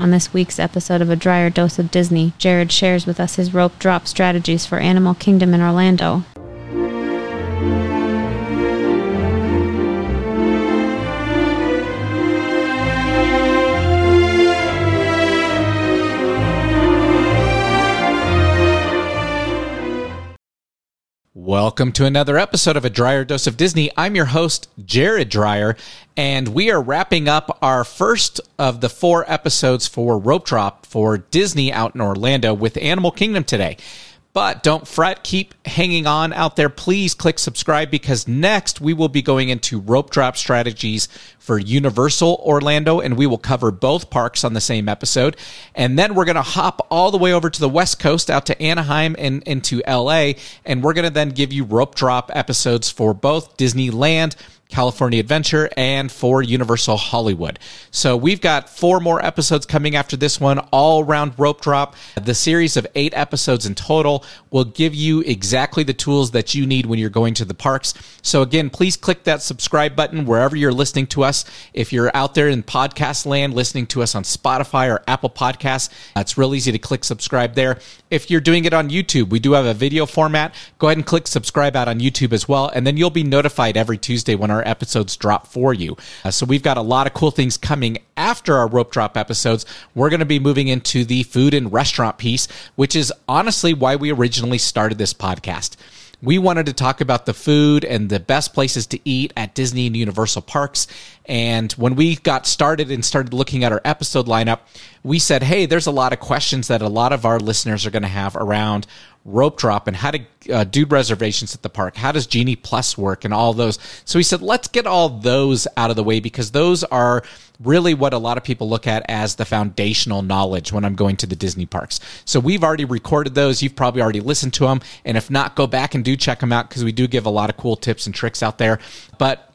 On this week's episode of A Dryer Dose of Disney, Jared shares with us his rope drop strategies for Animal Kingdom in Orlando. Welcome to another episode of A Dryer Dose of Disney. I'm your host, Jared Dryer, and we are wrapping up our first of the four episodes for Rope Drop for Disney out in Orlando with Animal Kingdom today. But don't fret, keep hanging on out there. Please click subscribe because next we will be going into rope drop strategies for Universal Orlando, and we will cover both parks on the same episode. And then we're going to hop all the way over to the West Coast out to Anaheim and into LA, and we're going to then give you rope drop episodes for both Disneyland California Adventure, and for Universal Hollywood. So we've got four more episodes coming after this one, all around rope drop. The series of eight episodes in total will give you exactly the tools that you need when you're going to the parks. So again, please click that subscribe button wherever you're listening to us. If you're out there in podcast land listening to us on Spotify or Apple Podcasts, it's real easy to click subscribe there. If you're doing it on YouTube, we do have a video format. Go ahead and click subscribe out on YouTube as well, and then you'll be notified every Tuesday when our our episodes drop for you. Uh, so we've got a lot of cool things coming after our rope drop episodes. We're going to be moving into the food and restaurant piece, which is honestly why we originally started this podcast we wanted to talk about the food and the best places to eat at Disney and Universal parks. And when we got started and started looking at our episode lineup, we said, hey, there's a lot of questions that a lot of our listeners are going to have around rope drop and how to uh, do reservations at the park. How does Genie Plus work and all those? So he said, let's get all those out of the way because those are really what a lot of people look at as the foundational knowledge when I'm going to the Disney parks. So we've already recorded those. You've probably already listened to them. And if not, go back and do check them out because we do give a lot of cool tips and tricks out there. But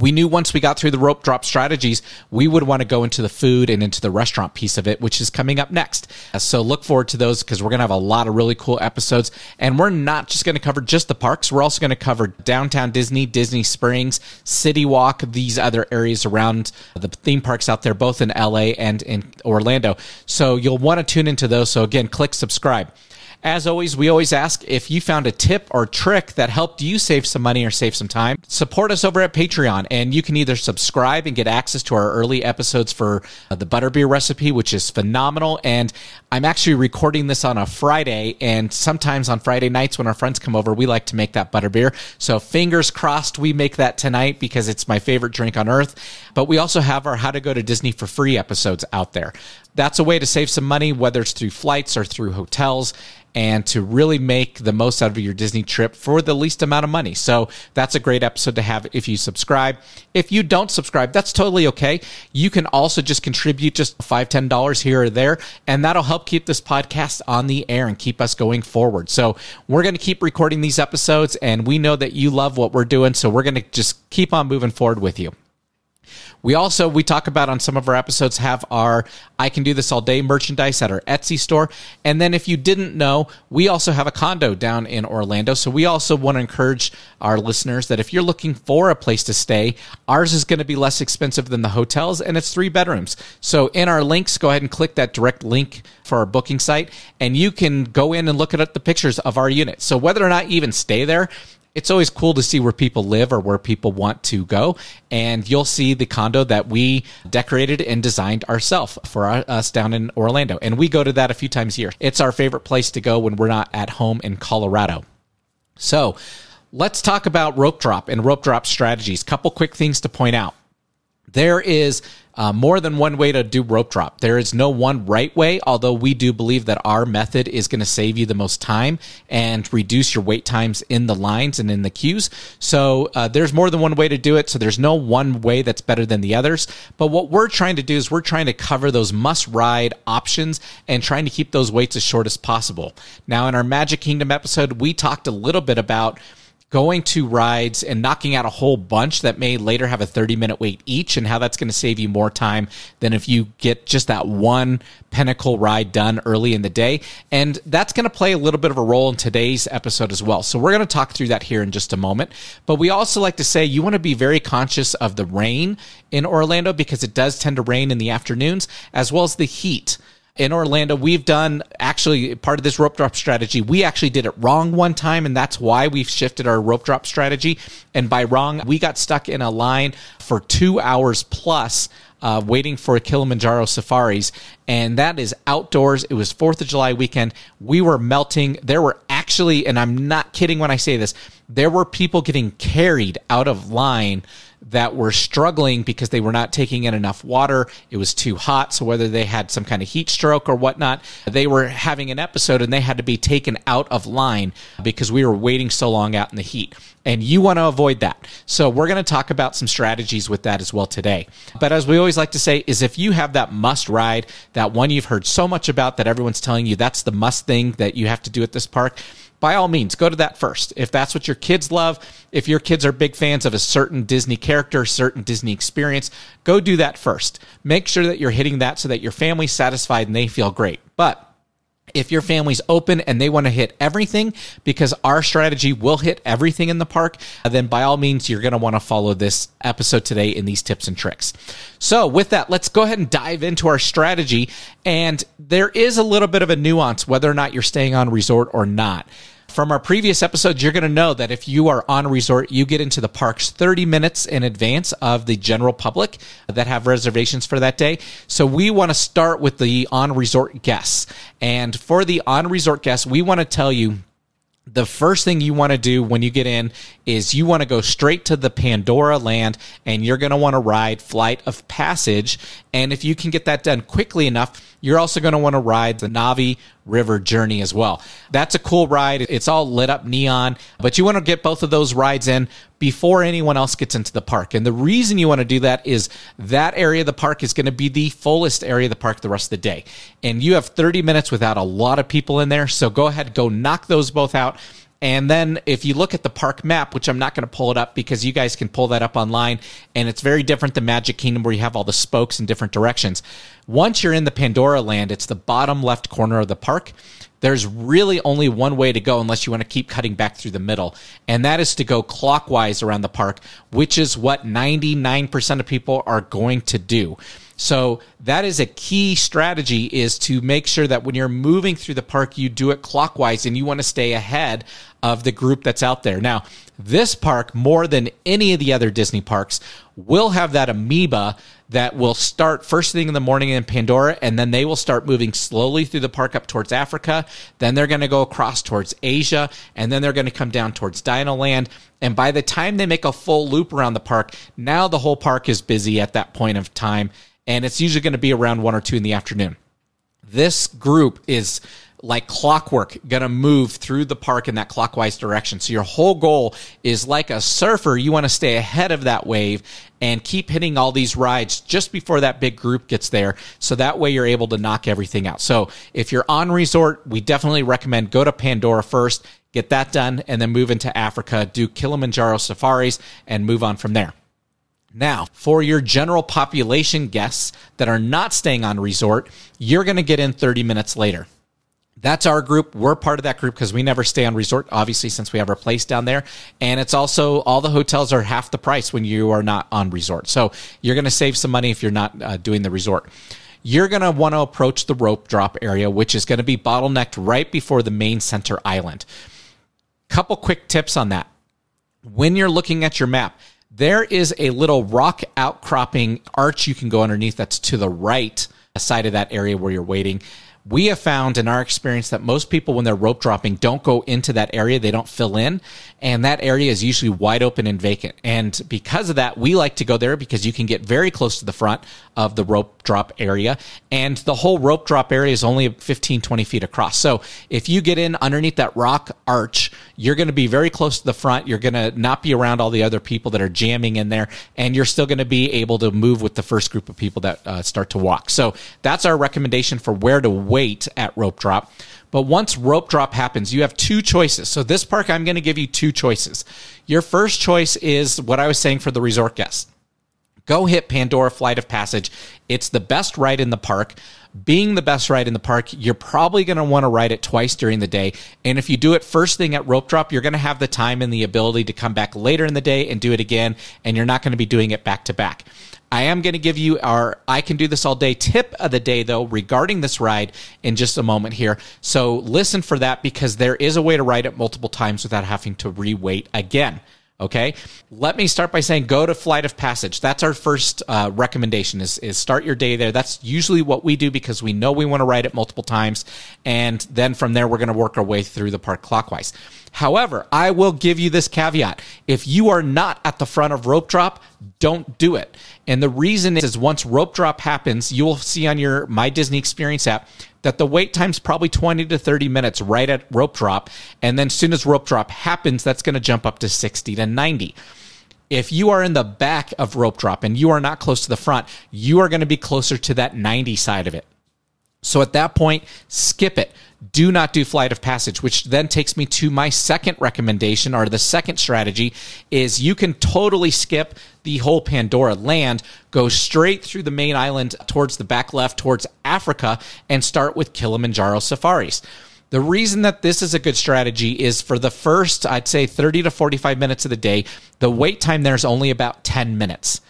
we knew once we got through the rope drop strategies, we would want to go into the food and into the restaurant piece of it, which is coming up next. Uh, so look forward to those because we're going to have a lot of really cool episodes. And we're not just going to cover just the parks. We're also going to cover downtown Disney, Disney Springs, City Walk, these other areas around the theme parks out there, both in LA and in Orlando. So you'll want to tune into those. So again, click subscribe. As always, we always ask if you found a tip or trick that helped you save some money or save some time, support us over at Patreon. And you can either subscribe and get access to our early episodes for uh, the butterbeer recipe, which is phenomenal. And I'm actually recording this on a Friday. And sometimes on Friday nights when our friends come over, we like to make that butterbeer. So fingers crossed we make that tonight because it's my favorite drink on earth. But we also have our How to Go to Disney for Free episodes out there. That's a way to save some money, whether it's through flights or through hotels and to really make the most out of your Disney trip for the least amount of money. So that's a great episode to have if you subscribe. If you don't subscribe, that's totally okay. You can also just contribute just five, ten dollars here or there, and that'll help keep this podcast on the air and keep us going forward. So we're going to keep recording these episodes, and we know that you love what we're doing, so we're going to just keep on moving forward with you. We also, we talk about on some of our episodes, have our I Can Do This All Day merchandise at our Etsy store. And then if you didn't know, we also have a condo down in Orlando. So we also want to encourage our listeners that if you're looking for a place to stay, ours is going to be less expensive than the hotels and it's three bedrooms. So in our links, go ahead and click that direct link for our booking site and you can go in and look at the pictures of our unit. So whether or not you even stay there, it's always cool to see where people live or where people want to go. And you'll see the condo that we decorated and designed ourselves for us down in Orlando. And we go to that a few times a year. It's our favorite place to go when we're not at home in Colorado. So let's talk about rope drop and rope drop strategies. Couple quick things to point out. There is uh, more than one way to do rope drop. There is no one right way, although we do believe that our method is going to save you the most time and reduce your wait times in the lines and in the queues. So uh, there's more than one way to do it. So there's no one way that's better than the others. But what we're trying to do is we're trying to cover those must ride options and trying to keep those waits as short as possible. Now, in our Magic Kingdom episode, we talked a little bit about going to rides and knocking out a whole bunch that may later have a 30 minute wait each and how that's going to save you more time than if you get just that one pinnacle ride done early in the day. And that's going to play a little bit of a role in today's episode as well. So we're going to talk through that here in just a moment. But we also like to say you want to be very conscious of the rain in Orlando because it does tend to rain in the afternoons as well as the heat in Orlando, we've done actually part of this rope drop strategy. We actually did it wrong one time, and that's why we've shifted our rope drop strategy. And by wrong, we got stuck in a line for two hours plus. Uh, waiting for Kilimanjaro safaris, and that is outdoors. It was Fourth of July weekend. We were melting. There were actually, and I'm not kidding when I say this, there were people getting carried out of line that were struggling because they were not taking in enough water. It was too hot. So whether they had some kind of heat stroke or whatnot, they were having an episode and they had to be taken out of line because we were waiting so long out in the heat. And you want to avoid that. So we're going to talk about some strategies with that as well today. But as we always like to say is if you have that must ride, that one you've heard so much about that everyone's telling you that's the must thing that you have to do at this park, by all means, go to that first. If that's what your kids love, if your kids are big fans of a certain Disney character, certain Disney experience, go do that first. Make sure that you're hitting that so that your family's satisfied and they feel great. But if your family's open and they want to hit everything because our strategy will hit everything in the park, then by all means, you're going to want to follow this episode today in these tips and tricks. So, with that, let's go ahead and dive into our strategy. And there is a little bit of a nuance whether or not you're staying on resort or not from our previous episodes, you're going to know that if you are on a resort, you get into the parks 30 minutes in advance of the general public that have reservations for that day. So we want to start with the on resort guests. And for the on resort guests, we want to tell you the first thing you want to do when you get in is you want to go straight to the Pandora land and you're going to want to ride Flight of Passage. And if you can get that done quickly enough, you're also going to want to ride the Na'vi River Journey as well. That's a cool ride. It's all lit up neon, but you want to get both of those rides in before anyone else gets into the park. And the reason you want to do that is that area of the park is going to be the fullest area of the park the rest of the day. And you have 30 minutes without a lot of people in there. So go ahead, go knock those both out. And then if you look at the park map, which I'm not going to pull it up because you guys can pull that up online, and it's very different than Magic Kingdom where you have all the spokes in different directions. Once you're in the Pandora land, it's the bottom left corner of the park. There's really only one way to go unless you want to keep cutting back through the middle, and that is to go clockwise around the park, which is what 99% of people are going to do. So that is a key strategy is to make sure that when you're moving through the park, you do it clockwise and you want to stay ahead of the group that's out there. Now, this park, more than any of the other Disney parks, will have that amoeba that will start first thing in the morning in Pandora, and then they will start moving slowly through the park up towards Africa. Then they're going to go across towards Asia, and then they're going to come down towards Dinoland. And by the time they make a full loop around the park, now the whole park is busy at that point of time and it's usually going to be around one or two in the afternoon. This group is like clockwork going to move through the park in that clockwise direction. So your whole goal is like a surfer, you want to stay ahead of that wave and keep hitting all these rides just before that big group gets there. So that way you're able to knock everything out. So if you're on resort, we definitely recommend go to Pandora first, get that done, and then move into Africa, do Kilimanjaro safaris, and move on from there. Now, for your general population guests that are not staying on resort, you're going to get in 30 minutes later. That's our group. We're part of that group because we never stay on resort, obviously, since we have our place down there. And it's also all the hotels are half the price when you are not on resort. So you're going to save some money if you're not uh, doing the resort. You're going to want to approach the rope drop area, which is going to be bottlenecked right before the main center island. Couple quick tips on that. When you're looking at your map, there is a little rock outcropping arch you can go underneath that's to the right side of that area where you're waiting we have found in our experience that most people, when they're rope dropping, don't go into that area. They don't fill in. And that area is usually wide open and vacant. And because of that, we like to go there because you can get very close to the front of the rope drop area. And the whole rope drop area is only 15, 20 feet across. So if you get in underneath that rock arch, you're going to be very close to the front. You're going to not be around all the other people that are jamming in there. And you're still going to be able to move with the first group of people that uh, start to walk. So that's our recommendation for where to wait at rope drop. But once rope drop happens, you have two choices. So this park, I'm going to give you two choices. Your first choice is what I was saying for the resort guests. Go hit Pandora Flight of Passage. It's the best ride in the park. Being the best ride in the park, you're probably going to want to ride it twice during the day. And if you do it first thing at rope drop, you're going to have the time and the ability to come back later in the day and do it again. And you're not going to be doing it back to back. I am going to give you our I can do this all day tip of the day, though, regarding this ride in just a moment here. So listen for that because there is a way to ride it multiple times without having to rewait again. Okay. Let me start by saying go to Flight of Passage. That's our first uh, recommendation is, is start your day there. That's usually what we do because we know we want to ride it multiple times. And then from there, we're going to work our way through the park clockwise. However, I will give you this caveat. If you are not at the front of rope drop, don't do it. And the reason is, is once rope drop happens, you will see on your My Disney Experience app that the wait time's probably 20 to 30 minutes right at rope drop. And then as soon as rope drop happens, that's going to jump up to 60 to 90. If you are in the back of rope drop and you are not close to the front, you are going to be closer to that 90 side of it. So at that point, skip it. Do not do flight of passage, which then takes me to my second recommendation or the second strategy is you can totally skip the whole Pandora land, go straight through the main island towards the back left towards Africa and start with Kilimanjaro safaris. The reason that this is a good strategy is for the first, I'd say 30 to 45 minutes of the day, the wait time there is only about 10 minutes.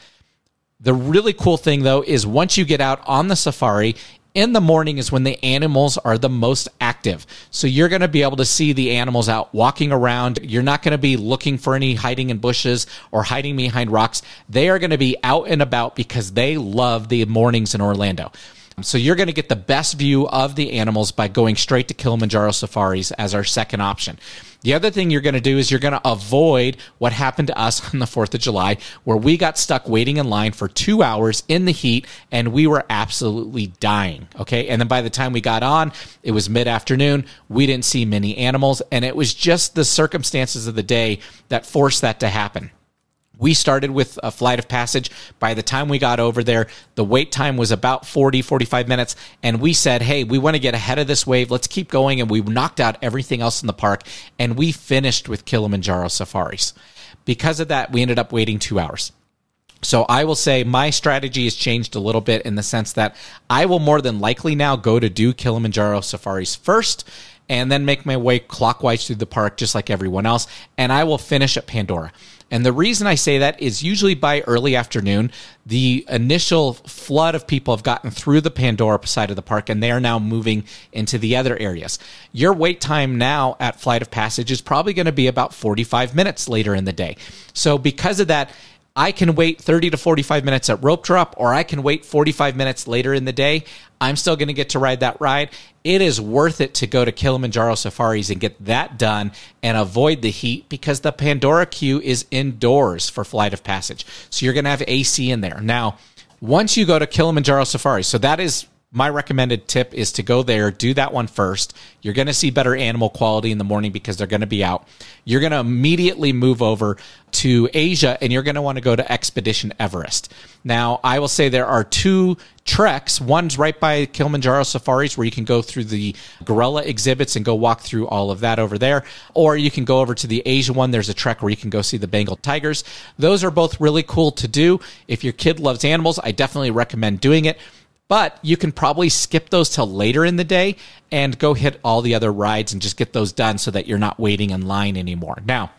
The really cool thing though is once you get out on the safari, in the morning is when the animals are the most active. So you're going to be able to see the animals out walking around. You're not going to be looking for any hiding in bushes or hiding behind rocks. They are going to be out and about because they love the mornings in Orlando. So you're going to get the best view of the animals by going straight to Kilimanjaro safaris as our second option. The other thing you're going to do is you're going to avoid what happened to us on the 4th of July, where we got stuck waiting in line for two hours in the heat and we were absolutely dying. Okay. And then by the time we got on, it was mid afternoon. We didn't see many animals. And it was just the circumstances of the day that forced that to happen. We started with a flight of passage. By the time we got over there, the wait time was about 40, 45 minutes. And we said, hey, we want to get ahead of this wave. Let's keep going. And we knocked out everything else in the park. And we finished with Kilimanjaro safaris. Because of that, we ended up waiting two hours. So I will say my strategy has changed a little bit in the sense that I will more than likely now go to do Kilimanjaro safaris first and then make my way clockwise through the park just like everyone else. And I will finish at Pandora. And the reason I say that is usually by early afternoon, the initial flood of people have gotten through the Pandora side of the park and they are now moving into the other areas. Your wait time now at Flight of Passage is probably going to be about 45 minutes later in the day. So because of that, I can wait 30 to 45 minutes at rope drop, or I can wait 45 minutes later in the day. I'm still going to get to ride that ride. It is worth it to go to Kilimanjaro Safaris and get that done and avoid the heat because the Pandora queue is indoors for Flight of Passage. So you're going to have AC in there. Now, once you go to Kilimanjaro Safari, so that is my recommended tip is to go there, do that one first. You're going to see better animal quality in the morning because they're going to be out. You're going to immediately move over to Asia and you're going to want to go to Expedition Everest. Now, I will say there are two treks. One's right by Kilimanjaro Safaris where you can go through the gorilla exhibits and go walk through all of that over there. Or you can go over to the Asia one. There's a trek where you can go see the Bengal tigers. Those are both really cool to do. If your kid loves animals, I definitely recommend doing it. But you can probably skip those till later in the day and go hit all the other rides and just get those done so that you're not waiting in line anymore. Now,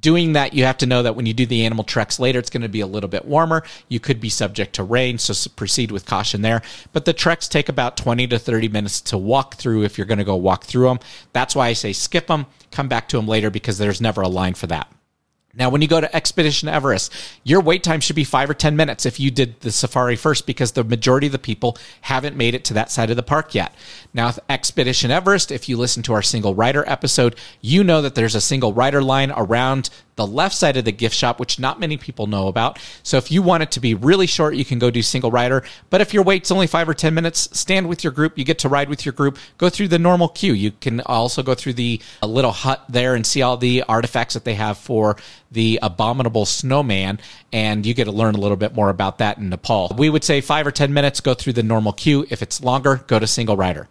doing that, you have to know that when you do the animal treks later, it's going to be a little bit warmer. You could be subject to rain, so proceed with caution there. But the treks take about 20 to 30 minutes to walk through if you're going to go walk through them. That's why I say skip them, come back to them later because there's never a line for that. Now, when you go to Expedition Everest, your wait time should be five or 10 minutes if you did the safari first, because the majority of the people haven't made it to that side of the park yet. Now, Expedition Everest, if you listen to our single rider episode, you know that there's a single rider line around the left side of the gift shop, which not many people know about. So if you want it to be really short, you can go do single rider. But if your wait's only five or 10 minutes, stand with your group. You get to ride with your group. Go through the normal queue. You can also go through the uh, little hut there and see all the artifacts that they have for the abominable snowman. And you get to learn a little bit more about that in Nepal. We would say five or 10 minutes, go through the normal queue. If it's longer, go to single rider.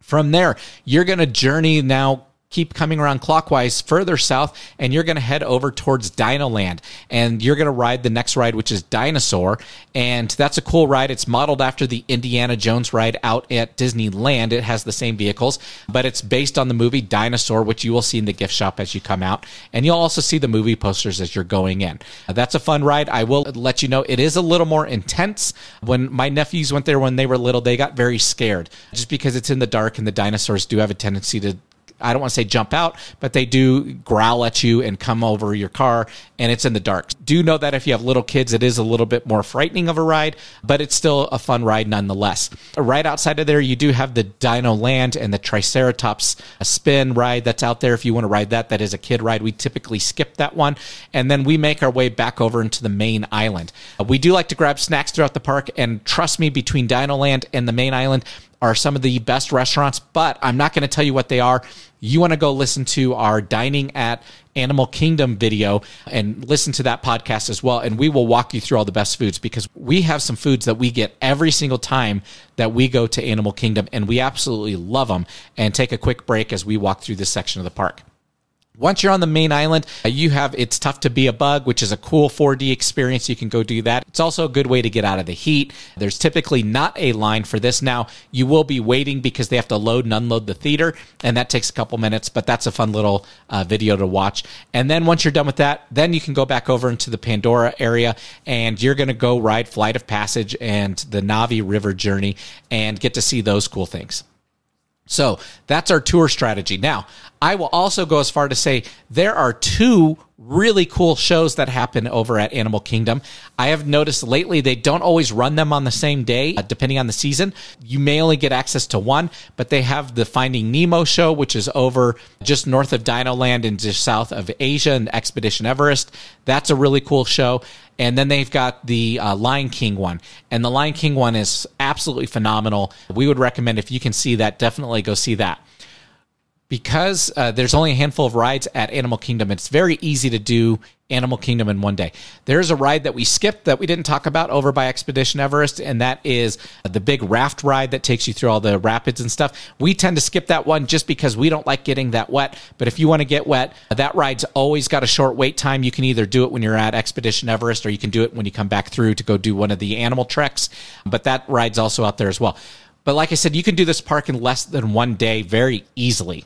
From there, you're going to journey now keep coming around clockwise further south and you're going to head over towards Dinoland and you're going to ride the next ride which is Dinosaur and that's a cool ride. It's modeled after the Indiana Jones ride out at Disneyland. It has the same vehicles but it's based on the movie Dinosaur which you will see in the gift shop as you come out and you'll also see the movie posters as you're going in. That's a fun ride. I will let you know it is a little more intense. When my nephews went there when they were little they got very scared. Just because it's in the dark and the dinosaurs do have a tendency to I don't want to say jump out, but they do growl at you and come over your car and it's in the dark. Do know that if you have little kids, it is a little bit more frightening of a ride, but it's still a fun ride nonetheless. Right outside of there, you do have the Dino Land and the Triceratops spin ride that's out there. If you want to ride that, that is a kid ride. We typically skip that one. And then we make our way back over into the main island. We do like to grab snacks throughout the park. And trust me, between Dino Land and the main island, are some of the best restaurants, but I'm not going to tell you what they are. You want to go listen to our dining at Animal Kingdom video and listen to that podcast as well. And we will walk you through all the best foods because we have some foods that we get every single time that we go to Animal Kingdom and we absolutely love them. And take a quick break as we walk through this section of the park. Once you're on the main island, uh, you have It's Tough to Be a Bug, which is a cool 4D experience. You can go do that. It's also a good way to get out of the heat. There's typically not a line for this. Now, you will be waiting because they have to load and unload the theater, and that takes a couple minutes, but that's a fun little uh, video to watch. And then once you're done with that, then you can go back over into the Pandora area, and you're going to go ride Flight of Passage and the Na'vi River journey and get to see those cool things. So that's our tour strategy. Now, I will also go as far to say there are two really cool shows that happen over at Animal Kingdom. I have noticed lately they don't always run them on the same day, uh, depending on the season. You may only get access to one, but they have the Finding Nemo show, which is over just north of Dino Land and just south of Asia and Expedition Everest. That's a really cool show. And then they've got the uh, Lion King one. And the Lion King one is absolutely phenomenal. We would recommend if you can see that, definitely go see that because uh, there's only a handful of rides at Animal Kingdom, it's very easy to do Animal Kingdom in one day. There's a ride that we skipped that we didn't talk about over by Expedition Everest, and that is the big raft ride that takes you through all the rapids and stuff. We tend to skip that one just because we don't like getting that wet. But if you want to get wet, that ride's always got a short wait time. You can either do it when you're at Expedition Everest or you can do it when you come back through to go do one of the animal treks. But that ride's also out there as well. But like I said, you can do this park in less than one day very easily.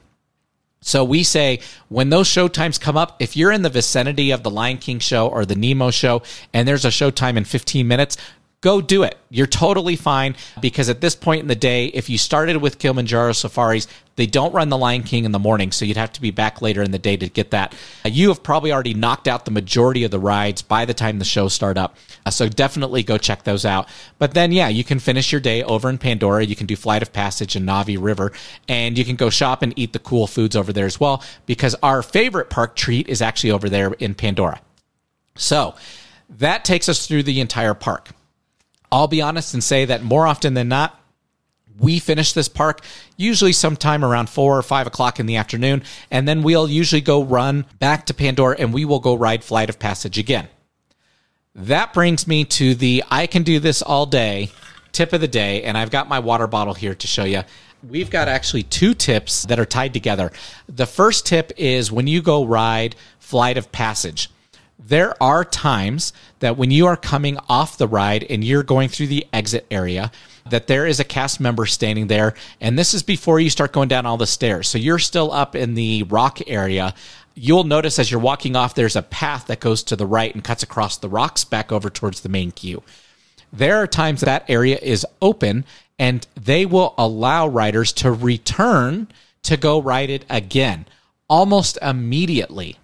So we say when those show times come up, if you're in the vicinity of the Lion King show or the Nemo show and there's a show time in 15 minutes, go do it. You're totally fine because at this point in the day, if you started with Kilimanjaro safaris, they don't run the Lion King in the morning, so you'd have to be back later in the day to get that. Uh, you have probably already knocked out the majority of the rides by the time the shows start up, uh, so definitely go check those out. But then, yeah, you can finish your day over in Pandora. You can do Flight of Passage and Na'vi River, and you can go shop and eat the cool foods over there as well because our favorite park treat is actually over there in Pandora. So that takes us through the entire park. I'll be honest and say that more often than not, we finish this park usually sometime around four or five o'clock in the afternoon, and then we'll usually go run back to Pandora and we will go ride Flight of Passage again. That brings me to the I can do this all day tip of the day, and I've got my water bottle here to show you. We've got actually two tips that are tied together. The first tip is when you go ride Flight of Passage there are times that when you are coming off the ride and you're going through the exit area, that there is a cast member standing there. And this is before you start going down all the stairs. So you're still up in the rock area. You'll notice as you're walking off, there's a path that goes to the right and cuts across the rocks back over towards the main queue. There are times that area is open and they will allow riders to return to go ride it again almost immediately.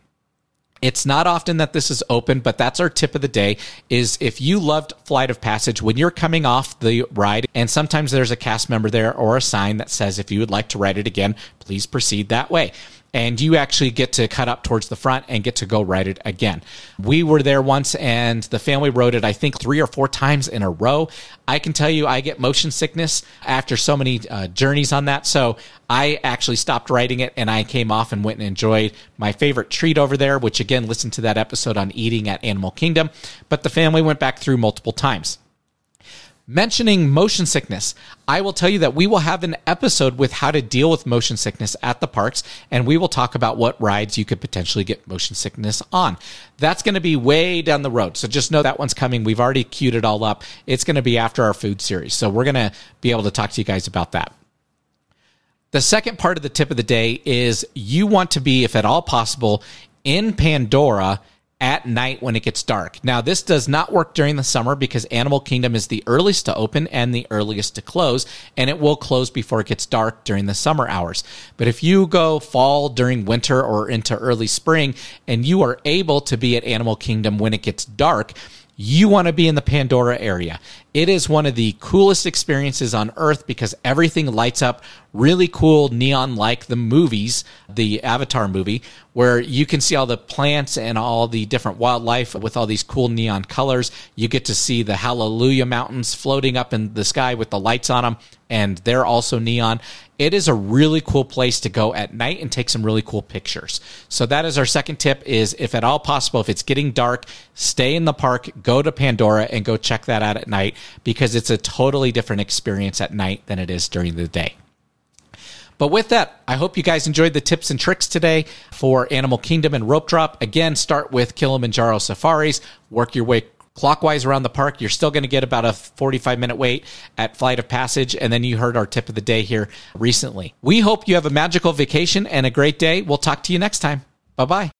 It's not often that this is open, but that's our tip of the day is if you loved Flight of Passage, when you're coming off the ride, and sometimes there's a cast member there or a sign that says if you would like to ride it again, please proceed that way and you actually get to cut up towards the front and get to go ride it again. We were there once and the family rode it, I think, three or four times in a row. I can tell you, I get motion sickness after so many uh, journeys on that. So I actually stopped riding it and I came off and went and enjoyed my favorite treat over there, which again, listen to that episode on eating at Animal Kingdom. But the family went back through multiple times. Mentioning motion sickness, I will tell you that we will have an episode with how to deal with motion sickness at the parks, and we will talk about what rides you could potentially get motion sickness on. That's going to be way down the road. So just know that one's coming. We've already queued it all up. It's going to be after our food series. So we're going to be able to talk to you guys about that. The second part of the tip of the day is you want to be, if at all possible, in Pandora at night when it gets dark. Now, this does not work during the summer because Animal Kingdom is the earliest to open and the earliest to close, and it will close before it gets dark during the summer hours. But if you go fall during winter or into early spring and you are able to be at Animal Kingdom when it gets dark, you want to be in the Pandora area. It is one of the coolest experiences on earth because everything lights up really cool neon like the movies, the Avatar movie, where you can see all the plants and all the different wildlife with all these cool neon colors. You get to see the Hallelujah Mountains floating up in the sky with the lights on them, and they're also neon. It is a really cool place to go at night and take some really cool pictures. So that is our second tip is if at all possible, if it's getting dark, stay in the park, go to Pandora and go check that out at night because it's a totally different experience at night than it is during the day. But with that, I hope you guys enjoyed the tips and tricks today for Animal Kingdom and Rope Drop. Again, start with Kilimanjaro Safaris, work your way clockwise around the park. You're still going to get about a 45 minute wait at Flight of Passage. And then you heard our tip of the day here recently. We hope you have a magical vacation and a great day. We'll talk to you next time. Bye bye.